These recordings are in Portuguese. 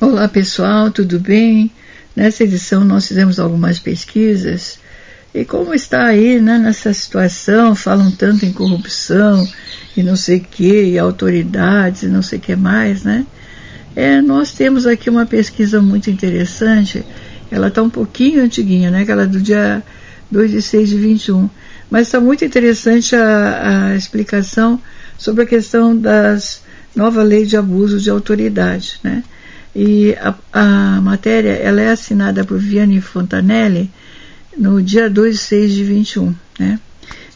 Olá pessoal, tudo bem? Nessa edição nós fizemos algumas pesquisas e como está aí né, nessa situação, falam tanto em corrupção e não sei o que, e autoridades e não sei o que mais, né? É, nós temos aqui uma pesquisa muito interessante, ela está um pouquinho antiguinha, né? Aquela do dia 2 de 6 de 21, mas está muito interessante a, a explicação sobre a questão das nova lei de abuso de autoridade, né? E a, a matéria ela é assinada por Vianney Fontanelli no dia 2 de 6 de 21. Né?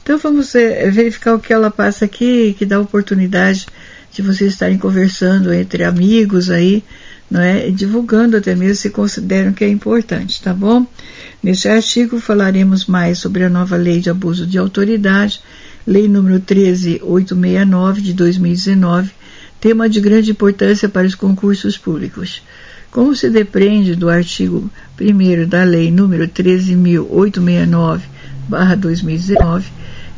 Então vamos é, verificar o que ela passa aqui, que dá oportunidade de vocês estarem conversando entre amigos aí, não é? Divulgando até mesmo se consideram que é importante, tá bom? Neste artigo falaremos mais sobre a nova lei de abuso de autoridade, lei número 13869 de 2019, tema de grande importância para os concursos públicos. Como se depreende do artigo 1 da Lei nº 13.869-2019,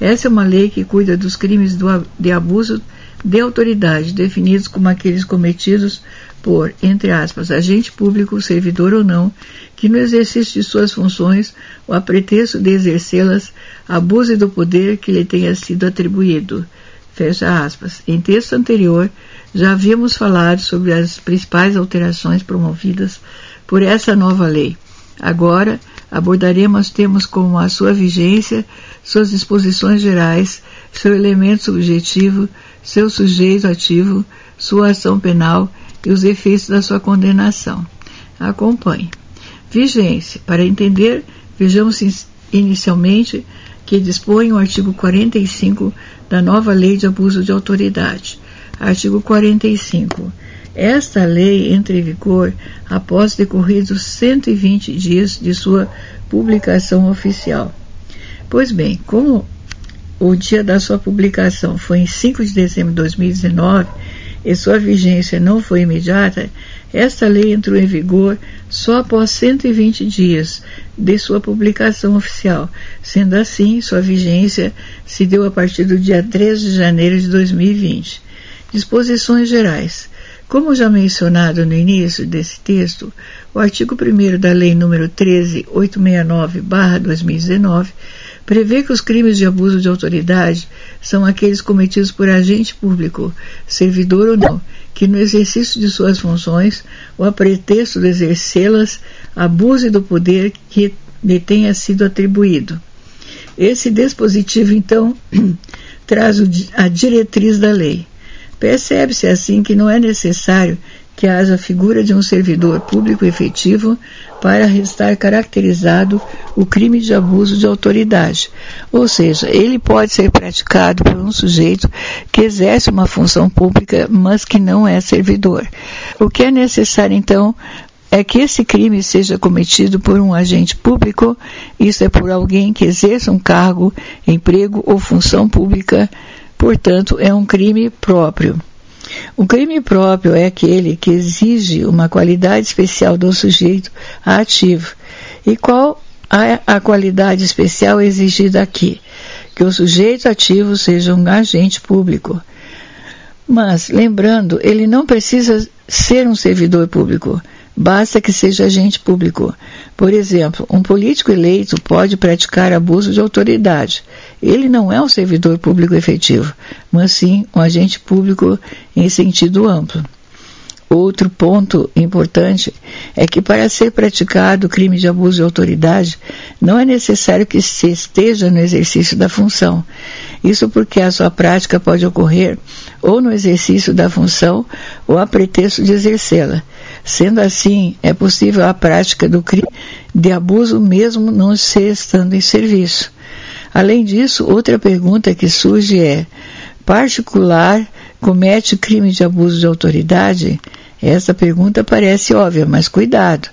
essa é uma lei que cuida dos crimes de abuso de autoridade, definidos como aqueles cometidos por, entre aspas, agente público, servidor ou não, que no exercício de suas funções ou a pretexto de exercê-las, abuse do poder que lhe tenha sido atribuído. Fecha aspas. Em texto anterior, já havíamos falado sobre as principais alterações promovidas por essa nova lei. Agora, abordaremos temas como a sua vigência, suas disposições gerais, seu elemento subjetivo, seu sujeito ativo, sua ação penal e os efeitos da sua condenação. Acompanhe. Vigência. Para entender, vejamos inicialmente que dispõe o artigo 45 da nova Lei de Abuso de Autoridade. Artigo 45. Esta lei entra em vigor após decorridos 120 dias de sua publicação oficial. Pois bem, como o dia da sua publicação foi em 5 de dezembro de 2019 e sua vigência não foi imediata, esta lei entrou em vigor só após 120 dias de sua publicação oficial. Sendo assim, sua vigência se deu a partir do dia 13 de janeiro de 2020. Disposições gerais. Como já mencionado no início desse texto, o artigo 1 da Lei nº 13869-2019 prevê que os crimes de abuso de autoridade são aqueles cometidos por agente público, servidor ou não, que no exercício de suas funções ou a pretexto de exercê-las abuse do poder que lhe tenha sido atribuído. Esse dispositivo, então, traz a diretriz da lei. Percebe-se assim que não é necessário que haja a figura de um servidor público efetivo para estar caracterizado o crime de abuso de autoridade. Ou seja, ele pode ser praticado por um sujeito que exerce uma função pública, mas que não é servidor. O que é necessário, então, é que esse crime seja cometido por um agente público, isso é por alguém que exerça um cargo, emprego ou função pública, portanto, é um crime próprio. O crime próprio é aquele que exige uma qualidade especial do sujeito ativo. E qual é a qualidade especial exigida aqui? Que o sujeito ativo seja um agente público. Mas, lembrando, ele não precisa ser um servidor público. Basta que seja agente público. Por exemplo, um político eleito pode praticar abuso de autoridade. Ele não é um servidor público efetivo, mas sim um agente público em sentido amplo. Outro ponto importante é que para ser praticado o crime de abuso de autoridade, não é necessário que se esteja no exercício da função. Isso porque a sua prática pode ocorrer ou no exercício da função ou a pretexto de exercê-la. Sendo assim, é possível a prática do crime de abuso mesmo não se estando em serviço. Além disso, outra pergunta que surge é: particular comete crime de abuso de autoridade? Essa pergunta parece óbvia, mas cuidado.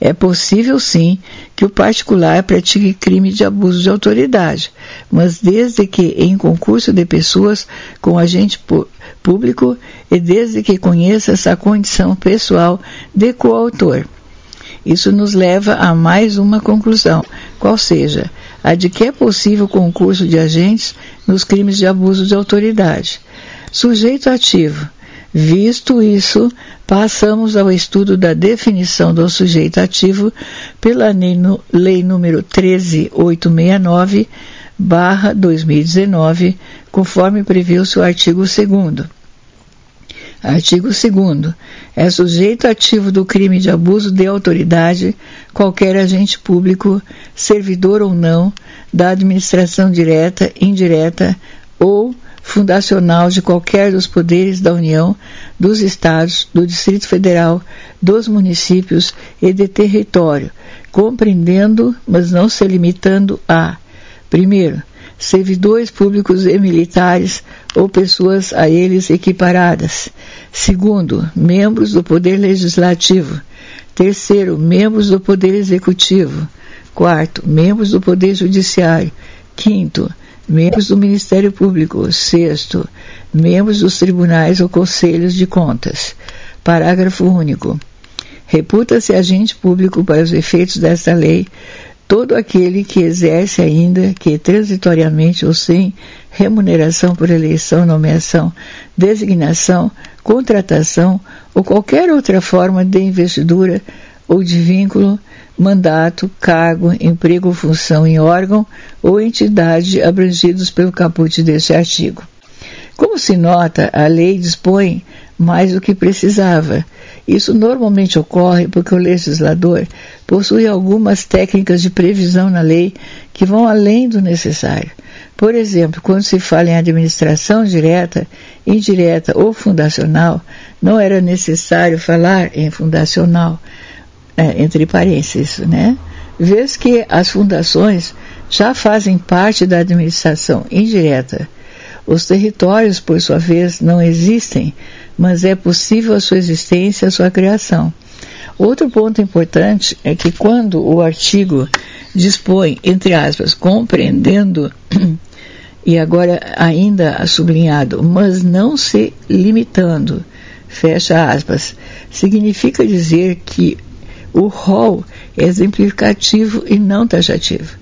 É possível sim que o particular pratique crime de abuso de autoridade, mas desde que em concurso de pessoas com agente público e desde que conheça essa condição pessoal de coautor. Isso nos leva a mais uma conclusão, qual seja, a de que é possível concurso de agentes nos crimes de abuso de autoridade. Sujeito ativo. Visto isso, passamos ao estudo da definição do sujeito ativo pela Lei número 13869, barra 2019, conforme previu-se o artigo 2 Artigo 2 É sujeito ativo do crime de abuso de autoridade qualquer agente público, servidor ou não, da administração direta, indireta ou fundacional de qualquer dos poderes da União, dos Estados, do Distrito Federal, dos municípios e de território, compreendendo, mas não se limitando a: primeiro, servidores públicos e militares ou pessoas a eles equiparadas. Segundo, membros do Poder Legislativo. Terceiro, membros do Poder Executivo. Quarto, membros do Poder Judiciário. Quinto, membros do Ministério Público. Sexto, membros dos tribunais ou conselhos de contas. Parágrafo único. Reputa-se agente público para os efeitos desta lei todo aquele que exerce ainda que transitoriamente ou sem remuneração por eleição, nomeação, designação, contratação ou qualquer outra forma de investidura ou de vínculo mandato, cargo, emprego ou função em órgão ou entidade abrangidos pelo caput deste artigo. Como se nota, a lei dispõe mais do que precisava. Isso normalmente ocorre porque o legislador possui algumas técnicas de previsão na lei que vão além do necessário. Por exemplo, quando se fala em administração direta, indireta ou fundacional, não era necessário falar em fundacional, é, entre parênteses, né? Vez que as fundações já fazem parte da administração indireta. Os territórios, por sua vez, não existem, mas é possível a sua existência, a sua criação. Outro ponto importante é que quando o artigo dispõe, entre aspas, compreendendo, e agora ainda sublinhado, mas não se limitando, fecha aspas, significa dizer que o rol é exemplificativo e não taxativo.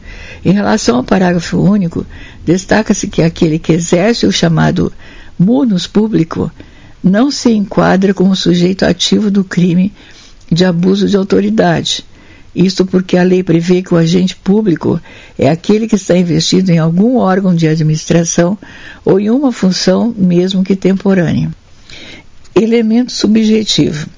Em relação ao parágrafo único, destaca-se que aquele que exerce o chamado munus público não se enquadra como sujeito ativo do crime de abuso de autoridade. Isto porque a lei prevê que o agente público é aquele que está investido em algum órgão de administração ou em uma função, mesmo que temporânea. Elemento subjetivo.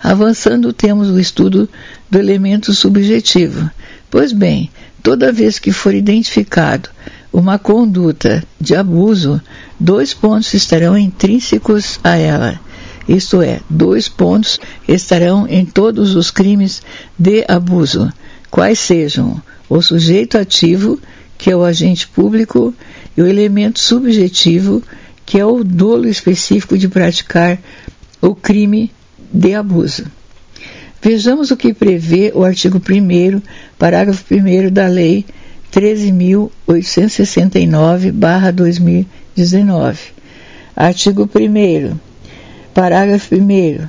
Avançando, temos o estudo do elemento subjetivo. Pois bem, toda vez que for identificado uma conduta de abuso, dois pontos estarão intrínsecos a ela. Isto é, dois pontos estarão em todos os crimes de abuso, quais sejam o sujeito ativo, que é o agente público, e o elemento subjetivo, que é o dolo específico de praticar o crime de abuso. Vejamos o que prevê o artigo 1, parágrafo 1 da Lei 13.869-2019. Artigo 1. Parágrafo 1.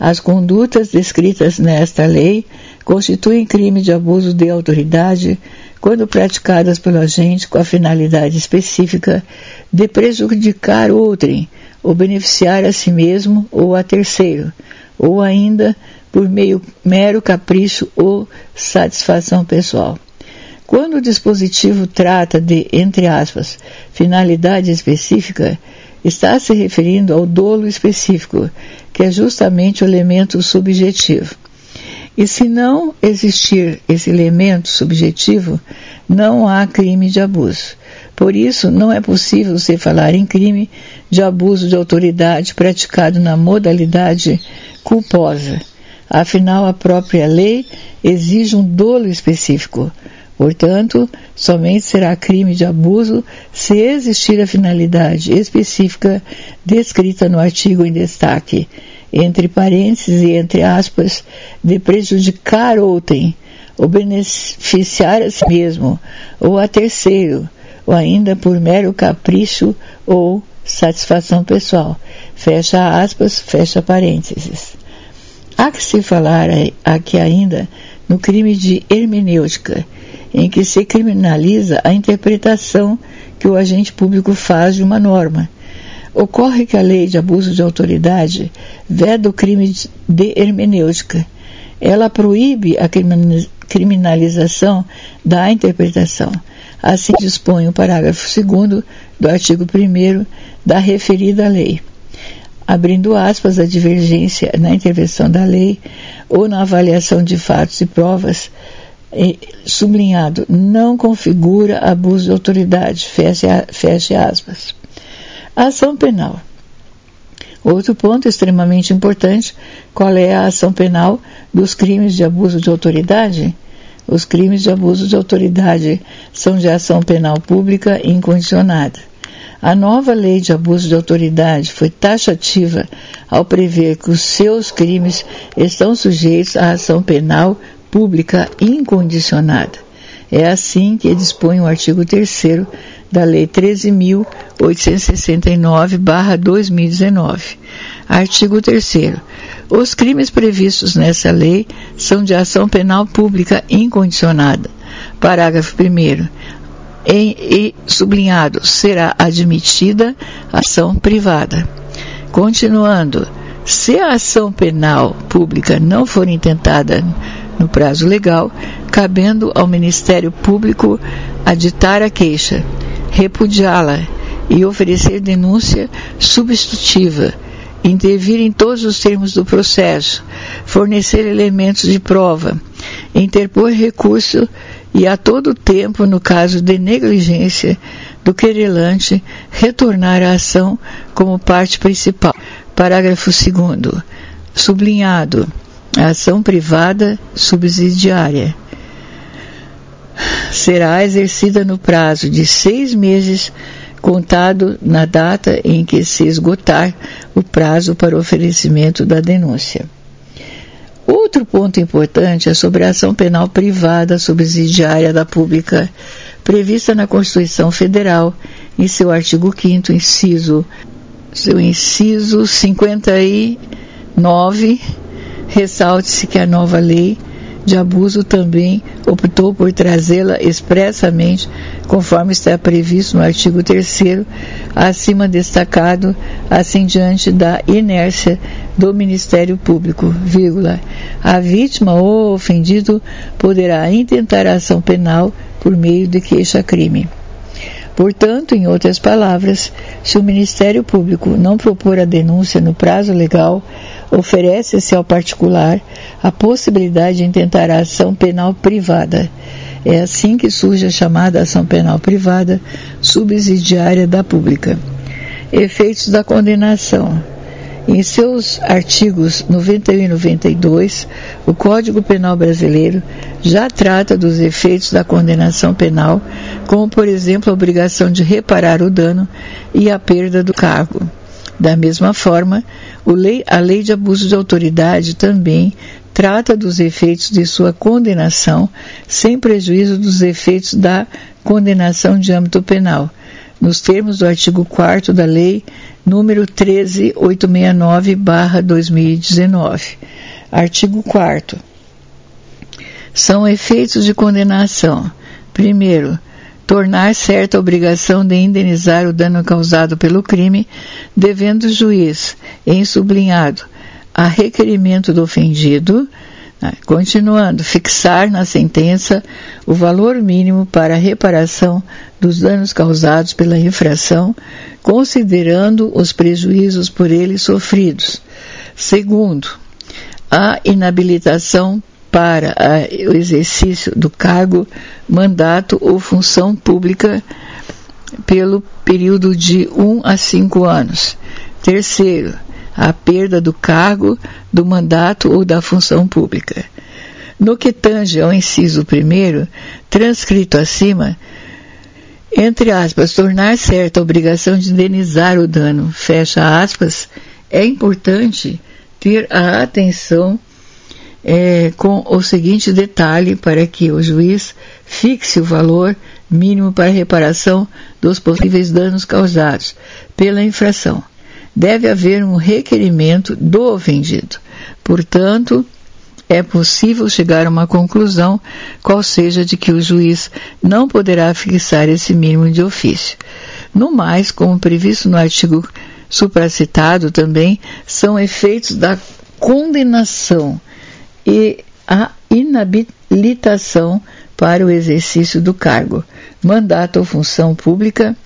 As condutas descritas nesta lei constituem crime de abuso de autoridade quando praticadas pelo agente com a finalidade específica de prejudicar outrem ou beneficiar a si mesmo ou a terceiro, ou ainda por meio mero capricho ou satisfação pessoal. Quando o dispositivo trata de, entre aspas, finalidade específica, está se referindo ao dolo específico, que é justamente o elemento subjetivo. E se não existir esse elemento subjetivo, não há crime de abuso. Por isso, não é possível se falar em crime de abuso de autoridade praticado na modalidade culposa. Afinal, a própria lei exige um dolo específico. Portanto, somente será crime de abuso se existir a finalidade específica descrita no artigo em destaque, entre parênteses e entre aspas, de prejudicar outrem, ou beneficiar a si mesmo, ou a terceiro, ou ainda por mero capricho ou satisfação pessoal. Fecha aspas, fecha parênteses. Há que se falar aqui ainda no crime de hermenêutica, em que se criminaliza a interpretação que o agente público faz de uma norma. Ocorre que a lei de abuso de autoridade veda o crime de hermenêutica. Ela proíbe a criminalização da interpretação. Assim dispõe o parágrafo 2 do artigo 1 da referida lei. Abrindo aspas, a divergência na intervenção da lei ou na avaliação de fatos e provas, sublinhado, não configura abuso de autoridade, fecha, aspas. Ação penal. Outro ponto extremamente importante: qual é a ação penal dos crimes de abuso de autoridade? Os crimes de abuso de autoridade são de ação penal pública incondicionada. A nova lei de abuso de autoridade foi taxativa ao prever que os seus crimes estão sujeitos à ação penal pública incondicionada. É assim que dispõe o artigo 3 da Lei 13.869-2019. Artigo 3. Os crimes previstos nessa lei são de ação penal pública incondicionada. Parágrafo 1. Em, e sublinhado, será admitida ação privada. Continuando, se a ação penal pública não for intentada no prazo legal, cabendo ao Ministério Público aditar a queixa, repudiá-la e oferecer denúncia substitutiva, intervir em todos os termos do processo, fornecer elementos de prova, interpor recurso e a todo tempo, no caso de negligência do querelante, retornar à ação como parte principal. Parágrafo 2 sublinhado a ação privada subsidiária será exercida no prazo de seis meses, contado na data em que se esgotar o prazo para oferecimento da denúncia. Outro ponto importante é sobre a ação penal privada subsidiária da pública, prevista na Constituição Federal, em seu artigo 5 inciso, seu inciso 59 Ressalte-se que a nova lei de abuso também optou por trazê-la expressamente, conforme está previsto no artigo 3 acima destacado, assim diante da inércia do Ministério Público, vírgula, a vítima ou ofendido poderá intentar ação penal por meio de queixa-crime. Portanto, em outras palavras, se o Ministério Público não propor a denúncia no prazo legal, oferece-se ao particular a possibilidade de intentar a ação penal privada. É assim que surge a chamada ação penal privada subsidiária da pública. Efeitos da condenação. Em seus artigos 91 e 92, o Código Penal Brasileiro já trata dos efeitos da condenação penal, como, por exemplo, a obrigação de reparar o dano e a perda do cargo. Da mesma forma, a Lei de Abuso de Autoridade também trata dos efeitos de sua condenação, sem prejuízo dos efeitos da condenação de âmbito penal, nos termos do artigo 4 da Lei número 13869-2019. Artigo 4 São efeitos de condenação. Primeiro, tornar certa a obrigação de indenizar o dano causado pelo crime, devendo o juiz, em sublinhado, a requerimento do ofendido, Continuando, fixar na sentença o valor mínimo para a reparação dos danos causados pela infração, considerando os prejuízos por ele sofridos. Segundo, a inabilitação para o exercício do cargo, mandato ou função pública pelo período de 1 um a 5 anos. Terceiro, a perda do cargo, do mandato ou da função pública. No que tange ao inciso primeiro, transcrito acima, entre aspas, tornar certa a obrigação de indenizar o dano, fecha aspas, é importante ter a atenção é, com o seguinte detalhe para que o juiz fixe o valor mínimo para reparação dos possíveis danos causados pela infração deve haver um requerimento do ofendido. Portanto, é possível chegar a uma conclusão, qual seja de que o juiz não poderá fixar esse mínimo de ofício. No mais, como previsto no artigo supracitado também são efeitos da condenação e a inabilitação para o exercício do cargo, mandato ou função pública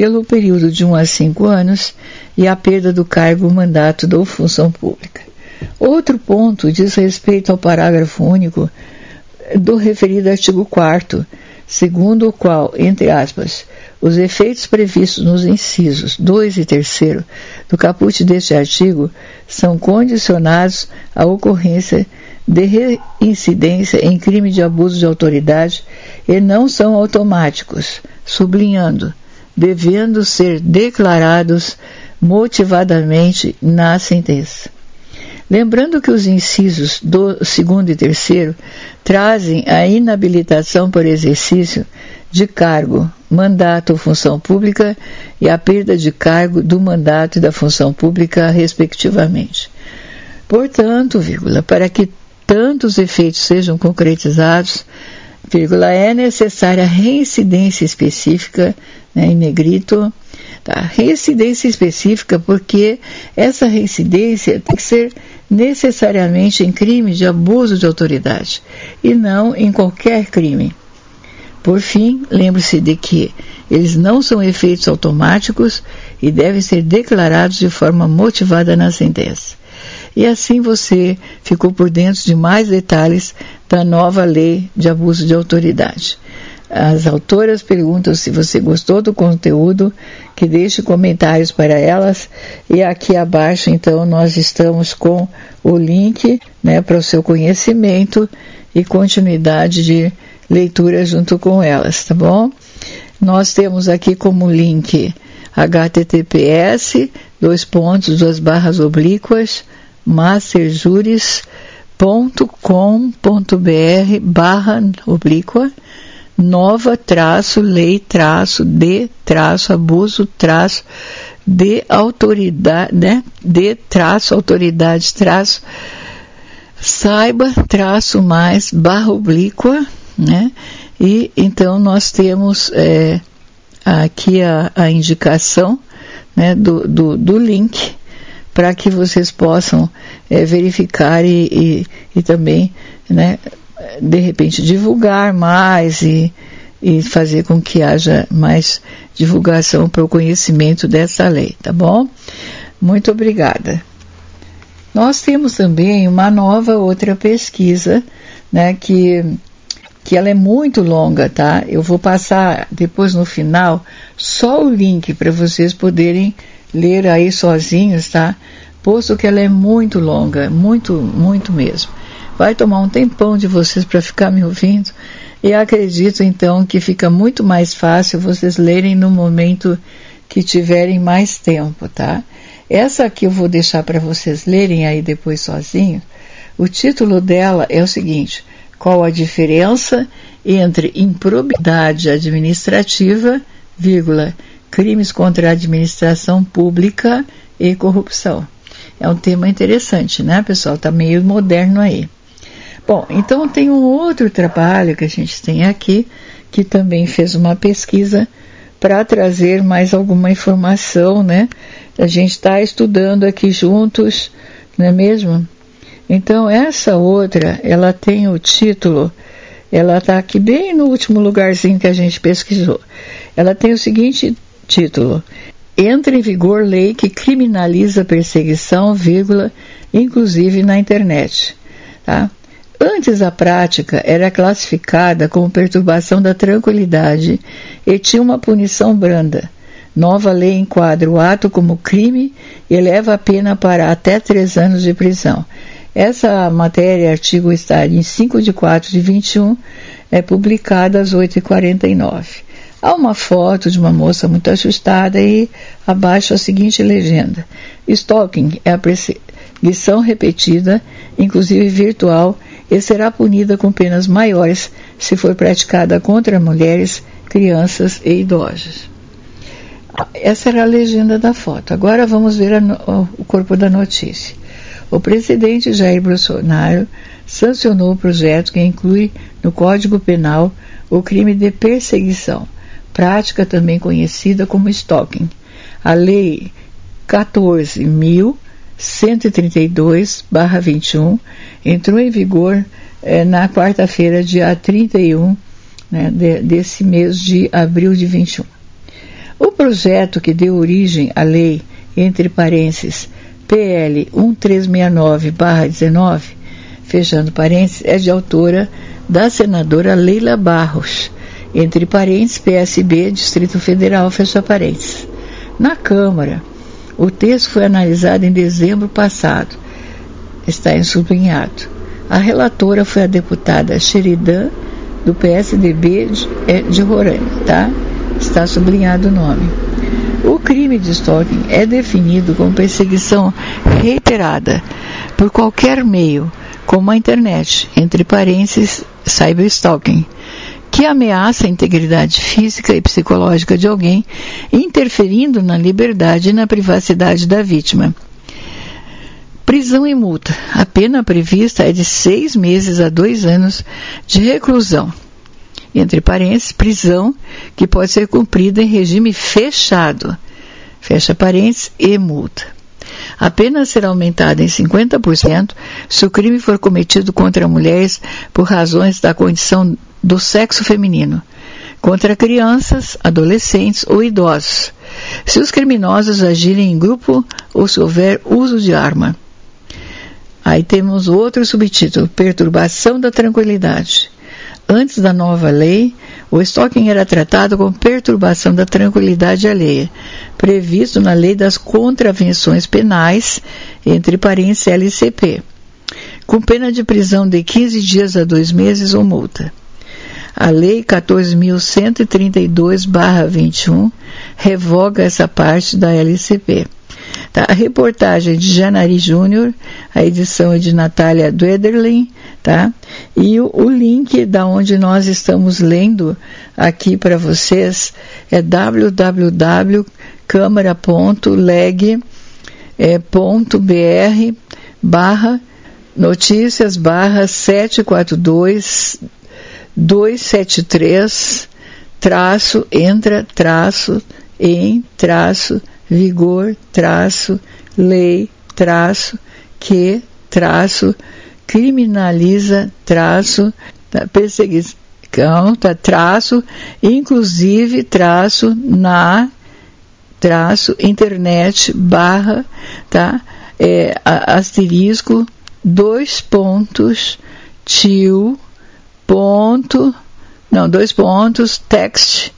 pelo período de 1 a 5 anos e a perda do cargo, mandato ou função pública. Outro ponto diz respeito ao parágrafo único do referido artigo 4 segundo o qual, entre aspas, os efeitos previstos nos incisos 2 e 3 do caput deste artigo são condicionados à ocorrência de reincidência em crime de abuso de autoridade e não são automáticos, sublinhando, devendo ser declarados motivadamente na sentença. Lembrando que os incisos do segundo e terceiro trazem a inabilitação por exercício de cargo, mandato ou função pública e a perda de cargo do mandato e da função pública, respectivamente. Portanto, vírgula, para que tantos efeitos sejam concretizados, vírgula, é necessária reincidência específica, né, em negrito, tá? reincidência específica porque essa reincidência tem que ser necessariamente em crime de abuso de autoridade e não em qualquer crime. Por fim, lembre-se de que eles não são efeitos automáticos e devem ser declarados de forma motivada na sentença. E assim você ficou por dentro de mais detalhes da nova lei de abuso de autoridade. As autoras perguntam se você gostou do conteúdo, que deixe comentários para elas. E aqui abaixo, então, nós estamos com o link né, para o seu conhecimento e continuidade de leitura junto com elas, tá bom? Nós temos aqui como link https dois pontos duas barras oblíquas masterjuris.com.br barra oblíqua nova traço lei traço de traço abuso traço de autoridade né? De traço autoridade traço saiba traço mais barra oblíqua né? E então nós temos é, aqui a, a indicação né, do, do, do link para que vocês possam é, verificar e, e, e também né, de repente divulgar mais e, e fazer com que haja mais divulgação para o conhecimento dessa lei, tá bom? Muito obrigada. Nós temos também uma nova outra pesquisa, né, que, que ela é muito longa, tá? Eu vou passar depois no final só o link para vocês poderem ler aí sozinhos, tá? Posto que ela é muito longa, muito, muito mesmo. Vai tomar um tempão de vocês para ficar me ouvindo. E acredito então que fica muito mais fácil vocês lerem no momento que tiverem mais tempo, tá? Essa aqui eu vou deixar para vocês lerem aí depois sozinho. O título dela é o seguinte: Qual a diferença entre improbidade administrativa, vírgula, crimes contra a administração pública e corrupção? É um tema interessante, né, pessoal? Tá meio moderno aí. Bom, então tem um outro trabalho que a gente tem aqui, que também fez uma pesquisa para trazer mais alguma informação, né? A gente está estudando aqui juntos, não é mesmo? Então, essa outra, ela tem o título, ela está aqui bem no último lugarzinho que a gente pesquisou. Ela tem o seguinte título: Entra em vigor lei que criminaliza perseguição, vírgula, inclusive na internet. Tá? Antes a prática era classificada como perturbação da tranquilidade e tinha uma punição branda. Nova lei enquadra o ato como crime e eleva a pena para até três anos de prisão. Essa matéria, artigo está em 5 de 4 de 21, é publicada às 8h49. Há uma foto de uma moça muito ajustada e abaixo a seguinte legenda: Stalking é a perseguição repetida, inclusive virtual, e será punida com penas maiores se for praticada contra mulheres, crianças e idosos. Essa era a legenda da foto. Agora vamos ver no, o corpo da notícia. O presidente Jair Bolsonaro sancionou o projeto que inclui no Código Penal o crime de perseguição, prática também conhecida como stalking. A lei 14.132-21 entrou em vigor é, na quarta-feira, dia 31 né, de, desse mês de abril de 21. O projeto que deu origem à lei, entre parênteses, PL 1369-19, fechando parênteses, é de autora da senadora Leila Barros, entre parênteses, PSB, Distrito Federal, fecha parênteses. Na Câmara, o texto foi analisado em dezembro passado, está em sublinhado. A relatora foi a deputada Sheridan, do PSDB de, é, de Roraima, tá? está sublinhado o nome. O crime de stalking é definido como perseguição reiterada por qualquer meio, como a internet, entre parênteses, cyberstalking, que ameaça a integridade física e psicológica de alguém, interferindo na liberdade e na privacidade da vítima. Prisão e multa. A pena prevista é de seis meses a dois anos de reclusão entre parênteses, prisão, que pode ser cumprida em regime fechado, fecha parênteses, e multa. A pena será aumentada em 50% se o crime for cometido contra mulheres por razões da condição do sexo feminino, contra crianças, adolescentes ou idosos, se os criminosos agirem em grupo ou se houver uso de arma. Aí temos outro subtítulo: Perturbação da tranquilidade. Antes da nova lei, o stalking era tratado como perturbação da tranquilidade alheia, previsto na Lei das Contravenções Penais, entre parênteses LCP, com pena de prisão de 15 dias a dois meses ou multa. A Lei 14.132-21 revoga essa parte da LCP. Tá? A reportagem de Janari Júnior, a edição é de Natália Duederlin, tá? E o, o, link da onde nós estamos lendo aqui para vocês é www.câmara.leg.br é, barra notícias barra 742 273 traço entra traço em traço vigor, traço, lei, traço, que, traço, criminaliza, traço, perseguição, traço, inclusive, traço, na, traço, internet, barra, tá, é, asterisco, dois pontos, tio, ponto, não, dois pontos, text,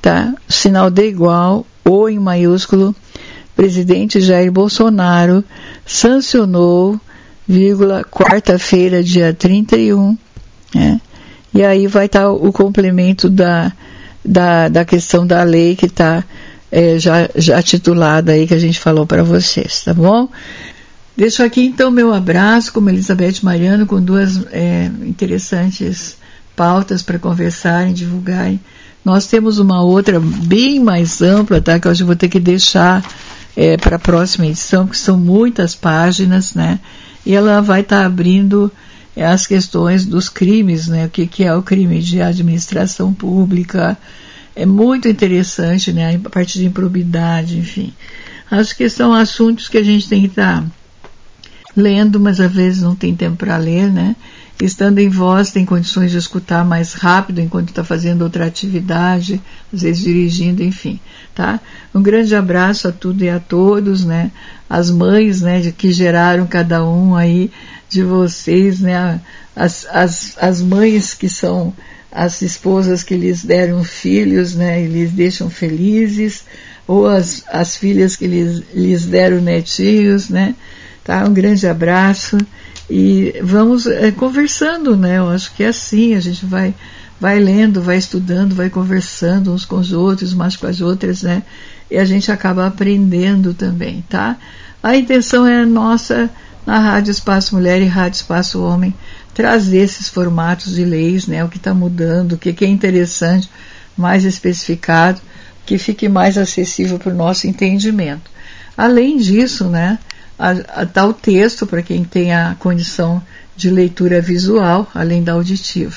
tá, sinal de igual, o em maiúsculo, presidente Jair Bolsonaro sancionou, vírgula, quarta-feira, dia 31, né? E aí vai estar tá o complemento da, da, da questão da lei que está é, já, já titulada aí que a gente falou para vocês, tá bom? Deixo aqui então meu abraço como Elizabeth Mariano com duas é, interessantes pautas para conversarem, divulgarem nós temos uma outra bem mais ampla, tá? Que eu acho que vou ter que deixar é, para a próxima edição, porque são muitas páginas, né? E ela vai estar tá abrindo é, as questões dos crimes, né? O que, que é o crime de administração pública. É muito interessante, né? A parte de improbidade, enfim. Acho que são assuntos que a gente tem que estar tá lendo, mas às vezes não tem tempo para ler, né? estando em voz, tem condições de escutar mais rápido enquanto está fazendo outra atividade, às vezes dirigindo, enfim, tá? Um grande abraço a tudo e a todos, né? As mães, né, de que geraram cada um aí de vocês, né? As, as, as mães que são as esposas que lhes deram filhos, né, e lhes deixam felizes, ou as, as filhas que lhes, lhes deram netinhos, né? Tá? Um grande abraço e vamos é, conversando, né? Eu acho que é assim, a gente vai, vai lendo, vai estudando, vai conversando uns com os outros, umas com as outras, né? E a gente acaba aprendendo também, tá? A intenção é nossa na Rádio Espaço Mulher e Rádio Espaço Homem trazer esses formatos de leis, né? O que está mudando, o que, que é interessante, mais especificado, que fique mais acessível para o nosso entendimento. Além disso, né? A, a tal texto para quem tem a condição de leitura visual, além da auditiva.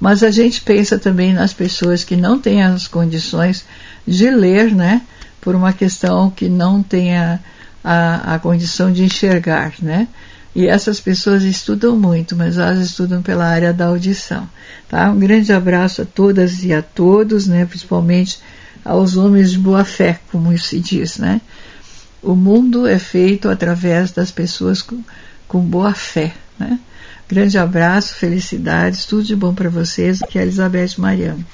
Mas a gente pensa também nas pessoas que não têm as condições de ler, né? por uma questão que não tenha a, a condição de enxergar, né? E essas pessoas estudam muito, mas elas estudam pela área da audição. Tá? Um grande abraço a todas e a todos, né? principalmente aos homens de boa fé, como se diz. Né? O mundo é feito através das pessoas com, com boa fé. Né? Grande abraço, felicidades, tudo de bom para vocês. Aqui é a Elizabeth Mariano.